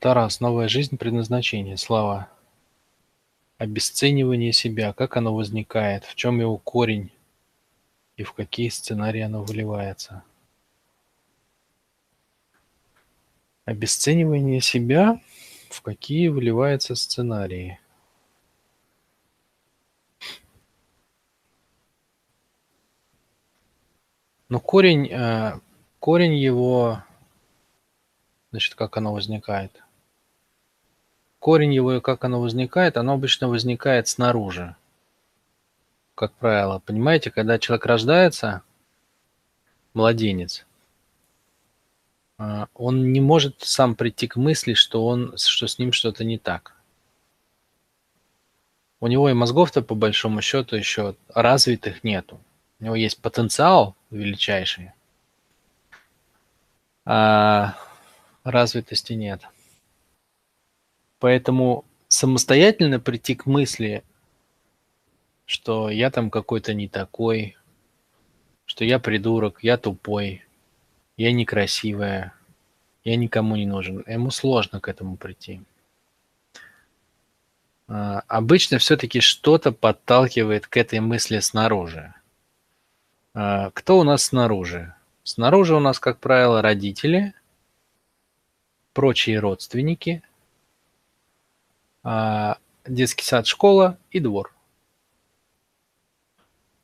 Тарас, новая жизнь, предназначение, слава. Обесценивание себя, как оно возникает, в чем его корень и в какие сценарии оно выливается. Обесценивание себя, в какие выливаются сценарии. Но корень, э, корень его, значит, как оно возникает? Корень его и как оно возникает, оно обычно возникает снаружи. Как правило, понимаете, когда человек рождается, младенец, а, он не может сам прийти к мысли, что, он, что с ним что-то не так. У него и мозгов-то по большому счету еще развитых нету. У него есть потенциал величайший, а развитости нет. Поэтому самостоятельно прийти к мысли, что я там какой-то не такой, что я придурок, я тупой, я некрасивая, я никому не нужен. Ему сложно к этому прийти. А, обычно все-таки что-то подталкивает к этой мысли снаружи. А, кто у нас снаружи? Снаружи у нас, как правило, родители, прочие родственники, детский сад, школа и двор.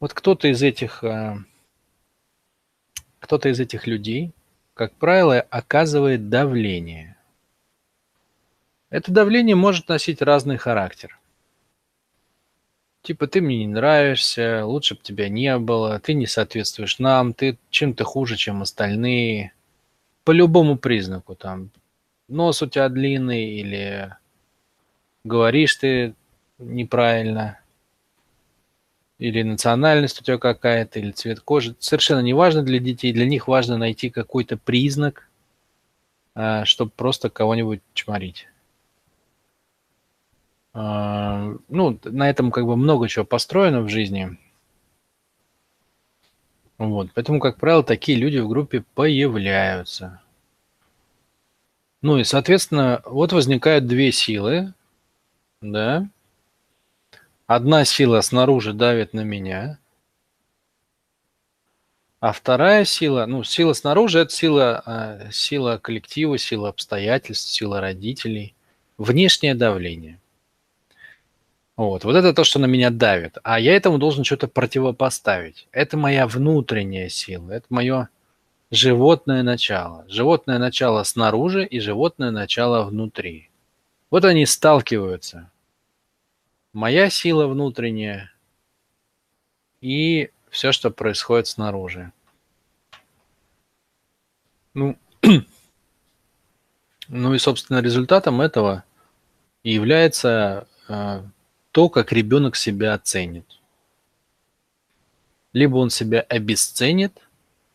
Вот кто-то из этих, а, кто-то из этих людей, как правило, оказывает давление. Это давление может носить разный характер. Типа ты мне не нравишься, лучше бы тебя не было, ты не соответствуешь нам, ты чем-то хуже, чем остальные. По любому признаку там. Нос у тебя длинный или говоришь ты неправильно, или национальность у тебя какая-то, или цвет кожи. Совершенно не важно для детей. Для них важно найти какой-то признак, а, чтобы просто кого-нибудь чморить. А, ну, на этом как бы много чего построено в жизни. Вот, поэтому, как правило, такие люди в группе появляются. Ну и, соответственно, вот возникают две силы, да. Одна сила снаружи давит на меня, а вторая сила, ну, сила снаружи – это сила, а, сила коллектива, сила обстоятельств, сила родителей, внешнее давление. Вот. вот это то, что на меня давит. А я этому должен что-то противопоставить. Это моя внутренняя сила, это мое животное начало. Животное начало снаружи и животное начало внутри. Вот они сталкиваются. Моя сила внутренняя и все, что происходит снаружи. Ну, ну и, собственно, результатом этого является э, то, как ребенок себя оценит. Либо он себя обесценит,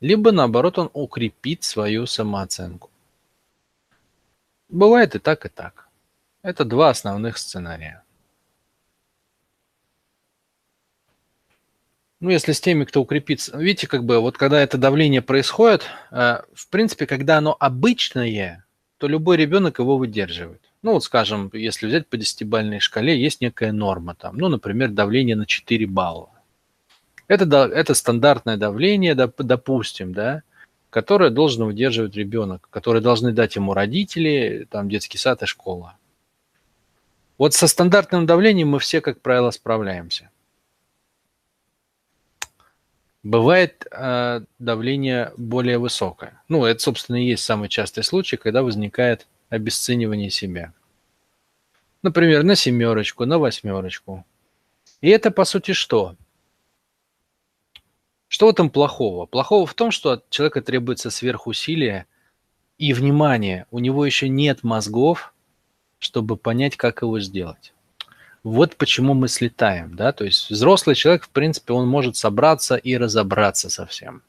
либо наоборот он укрепит свою самооценку. Бывает и так, и так. Это два основных сценария. Ну, если с теми, кто укрепится. Видите, как бы вот когда это давление происходит, э, в принципе, когда оно обычное, то любой ребенок его выдерживает. Ну, вот скажем, если взять по десятибалльной шкале, есть некая норма там, ну, например, давление на 4 балла. Это, это стандартное давление, допустим, да, которое должен выдерживать ребенок, которое должны дать ему родители, там, детский сад и школа. Вот со стандартным давлением мы все, как правило, справляемся. Бывает э, давление более высокое. Ну, это, собственно, и есть самый частый случай, когда возникает обесценивание себя. Например, на семерочку, на восьмерочку. И это, по сути, что? Что в этом плохого? Плохого в том, что от человека требуется сверхусилие и внимание. У него еще нет мозгов, чтобы понять, как его сделать. Вот почему мы слетаем, да, то есть взрослый человек, в принципе, он может собраться и разобраться со всем.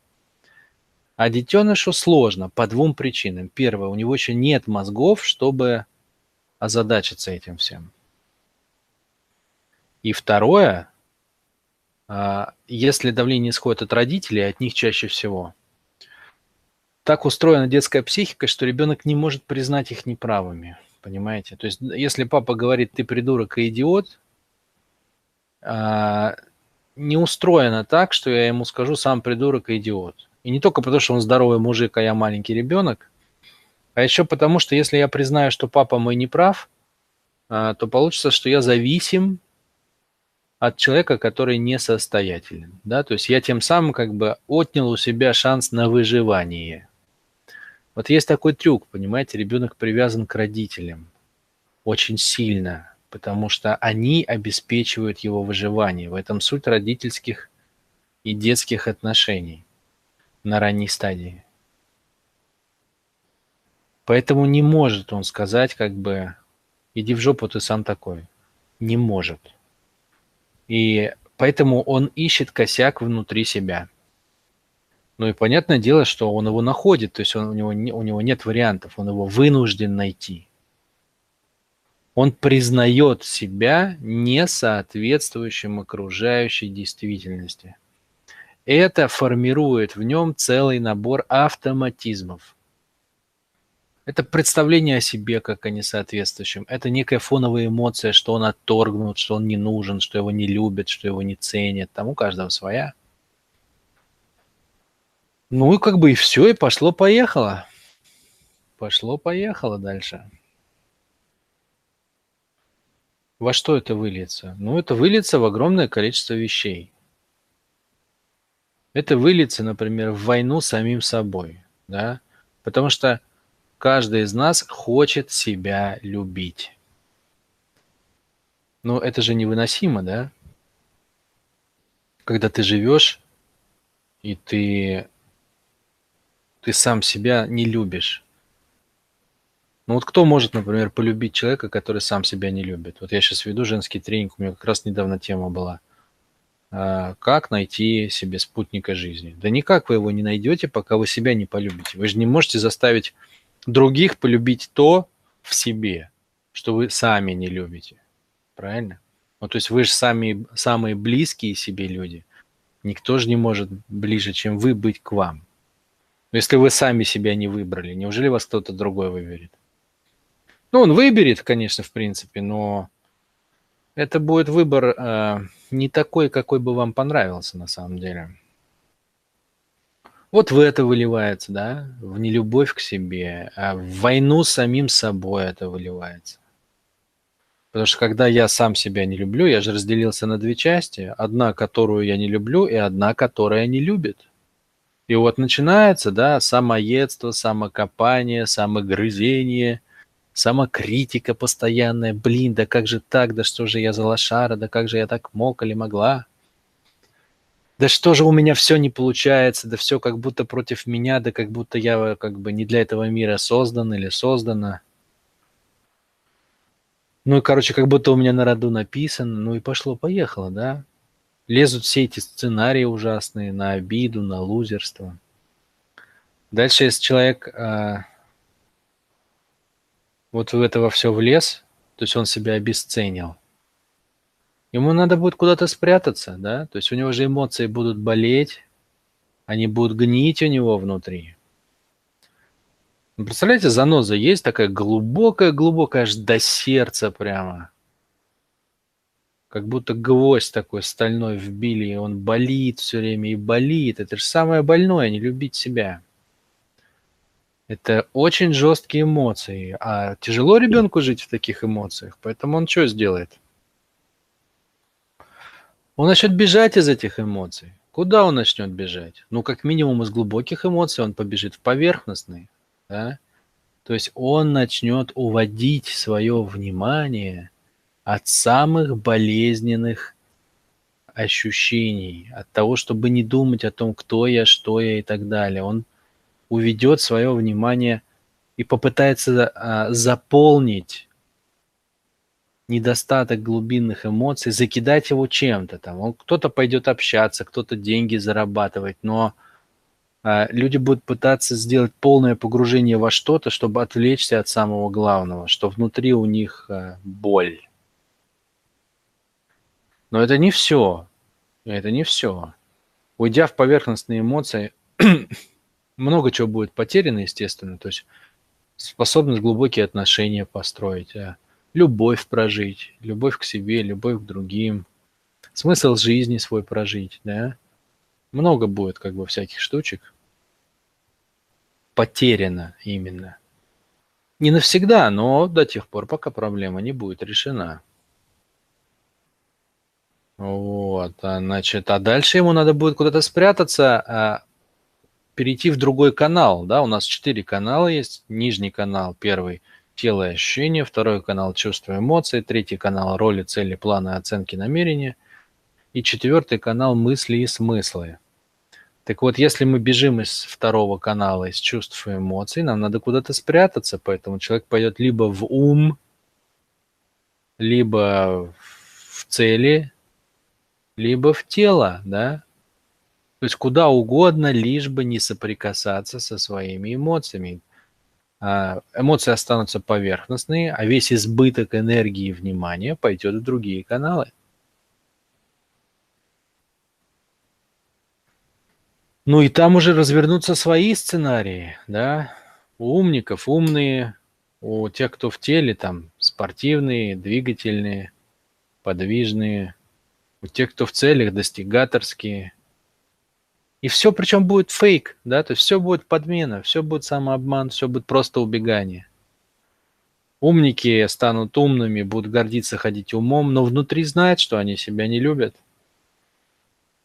А детенышу сложно по двум причинам. Первое, у него еще нет мозгов, чтобы озадачиться этим всем. И второе, а, если давление исходит от родителей, от них чаще всего, так устроена детская психика, что ребенок не может признать их неправыми. Понимаете? То есть, если папа говорит, ты придурок и идиот, а, не устроено так, что я ему скажу сам придурок и идиот. И не только потому, что он здоровый мужик, а я маленький ребенок, а еще потому, что если я признаю, что папа мой не прав, а, то получится, что я зависим от человека, который несостоятелен. Да? То есть я тем самым как бы отнял у себя шанс на выживание. Вот есть такой трюк, понимаете, ребенок привязан к родителям очень сильно, потому что они обеспечивают его выживание. В этом суть родительских и детских отношений на ранней стадии. Поэтому не может он сказать, как бы, иди в жопу, ты сам такой. Не может. И поэтому он ищет косяк внутри себя. Ну и понятное дело, что он его находит, то есть он, у, него, у него нет вариантов, он его вынужден найти. Он признает себя несоответствующим окружающей действительности. Это формирует в нем целый набор автоматизмов. Это представление о себе как о несоответствующем. Это некая фоновая эмоция, что он отторгнут, что он не нужен, что его не любят, что его не ценят. Там у каждого своя. Ну и как бы и все, и пошло-поехало. Пошло-поехало дальше. Во что это выльется? Ну, это выльется в огромное количество вещей. Это выльется, например, в войну самим собой, да, потому что каждый из нас хочет себя любить. Но это же невыносимо, да? Когда ты живешь, и ты ты сам себя не любишь. Ну вот кто может, например, полюбить человека, который сам себя не любит? Вот я сейчас веду женский тренинг, у меня как раз недавно тема была. А, как найти себе спутника жизни? Да никак вы его не найдете, пока вы себя не полюбите. Вы же не можете заставить других полюбить то в себе, что вы сами не любите. Правильно? Ну, то есть вы же сами, самые близкие себе люди. Никто же не может ближе, чем вы, быть к вам. Но если вы сами себя не выбрали, неужели вас кто-то другой выберет? Ну, он выберет, конечно, в принципе, но это будет выбор э, не такой, какой бы вам понравился на самом деле. Вот в это выливается, да, в нелюбовь к себе, а в войну с самим собой это выливается. Потому что когда я сам себя не люблю, я же разделился на две части. Одна, которую я не люблю, и одна, которая не любит. И вот начинается, да, самоедство, самокопание, самогрызение, самокритика постоянная. Блин, да как же так, да что же я за лошара, да как же я так мог или могла? Да что же у меня все не получается, да все как будто против меня, да как будто я как бы не для этого мира создан или создана. Ну и, короче, как будто у меня на роду написано, ну и пошло-поехало, да? Лезут все эти сценарии ужасные на обиду, на лузерство. Дальше, если человек а, вот в этого все влез, то есть он себя обесценил, ему надо будет куда-то спрятаться, да, то есть у него же эмоции будут болеть, они будут гнить у него внутри. Представляете, заноза есть такая глубокая-глубокая, аж до сердца прямо как будто гвоздь такой стальной вбили, и он болит все время и болит. Это же самое больное, не любить себя. Это очень жесткие эмоции, а тяжело ребенку жить в таких эмоциях, поэтому он что сделает? Он начнет бежать из этих эмоций. Куда он начнет бежать? Ну, как минимум из глубоких эмоций он побежит в поверхностные. Да? То есть он начнет уводить свое внимание – от самых болезненных ощущений, от того, чтобы не думать о том, кто я, что я и так далее. Он уведет свое внимание и попытается а, заполнить недостаток глубинных эмоций, закидать его чем-то там. Кто-то пойдет общаться, кто-то деньги зарабатывать, но а, люди будут пытаться сделать полное погружение во что-то, чтобы отвлечься от самого главного, что внутри у них а, боль. Но это не все. Это не все. Уйдя в поверхностные эмоции, много чего будет потеряно, естественно. То есть способность глубокие отношения построить, а любовь прожить, любовь к себе, любовь к другим, смысл жизни свой прожить, да. Много будет как бы всяких штучек. Потеряно именно. Не навсегда, но до тех пор, пока проблема не будет решена. Вот, а, значит, а дальше ему надо будет куда-то спрятаться, а, перейти в другой канал, да, у нас четыре канала есть, нижний канал, первый – тело и ощущения, второй канал – чувства и эмоции, третий канал – роли, цели, планы, оценки, намерения, и четвертый канал – мысли и смыслы. Так вот, если мы бежим из второго канала, из чувств и эмоций, нам надо куда-то спрятаться, поэтому человек пойдет либо в ум, либо в цели, либо в тело, да, то есть куда угодно, лишь бы не соприкасаться со своими эмоциями. А, эмоции останутся поверхностные, а весь избыток энергии и внимания пойдет в другие каналы. Ну и там уже развернутся свои сценарии, да, у умников умные, у тех, кто в теле, там спортивные, двигательные, подвижные, у тех, кто в целях, достигаторские – и все причем будет фейк, да, то есть все будет подмена, все будет самообман, все будет просто убегание. Умники станут умными, будут гордиться ходить умом, но внутри знают, что они себя не любят.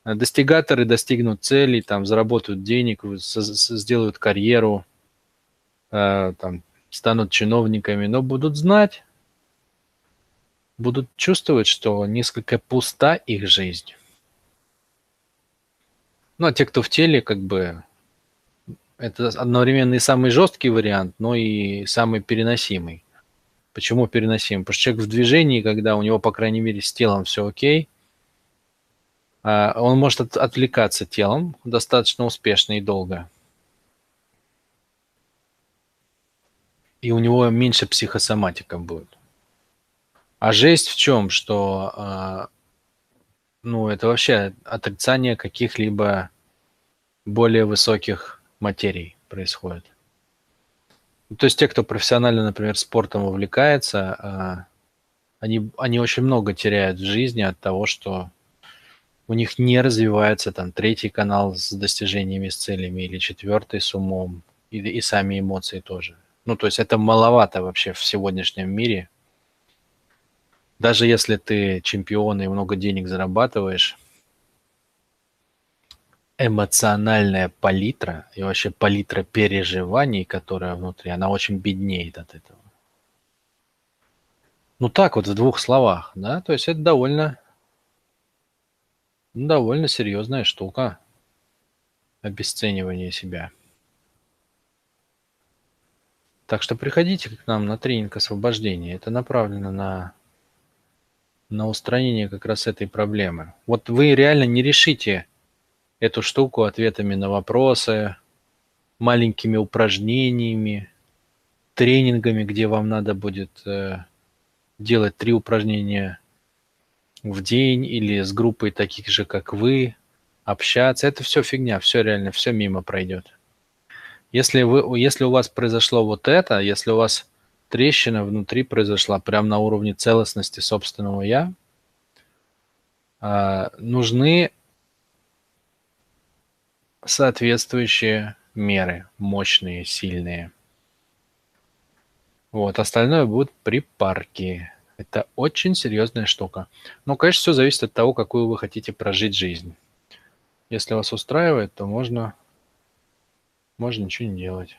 Достигаторы достигнут целей, там, заработают денег, сделают карьеру, э, там, станут чиновниками, но будут знать, будут чувствовать, что несколько пуста их жизнь. Ну, а те, кто в теле, как бы, это одновременно и самый жесткий вариант, но и самый переносимый. Почему переносимый? Потому что человек в движении, когда у него, по крайней мере, с телом все окей, а, он может от, отвлекаться телом достаточно успешно и долго. И у него меньше психосоматика будет. А жесть в чем? Что а, ну, это вообще отрицание каких-либо более высоких материй происходит. То есть те, кто профессионально, например, спортом увлекается, а, они, они очень много теряют в жизни от того, что у них не развивается там третий канал с достижениями, с целями, или четвертый с умом, и, и сами эмоции тоже. Ну, то есть это маловато вообще в сегодняшнем мире – даже если ты чемпион и много денег зарабатываешь, эмоциональная палитра и вообще палитра переживаний, которая внутри, она очень беднеет от этого. Ну так вот в двух словах, да, то есть это довольно, довольно серьезная штука, обесценивание себя. Так что приходите к нам на тренинг освобождения. Это направлено на на устранение как раз этой проблемы. Вот вы реально не решите эту штуку ответами на вопросы, маленькими упражнениями, тренингами, где вам надо будет э, делать три упражнения в день или с группой таких же, как вы, общаться. Это все фигня, все реально, все мимо пройдет. Если, вы, если у вас произошло вот это, если у вас трещина внутри произошла прямо на уровне целостности собственного я, а, нужны соответствующие меры, мощные, сильные. Вот, остальное будут припарки. Это очень серьезная штука. Но, конечно, все зависит от того, какую вы хотите прожить жизнь. Если вас устраивает, то можно, можно ничего не делать.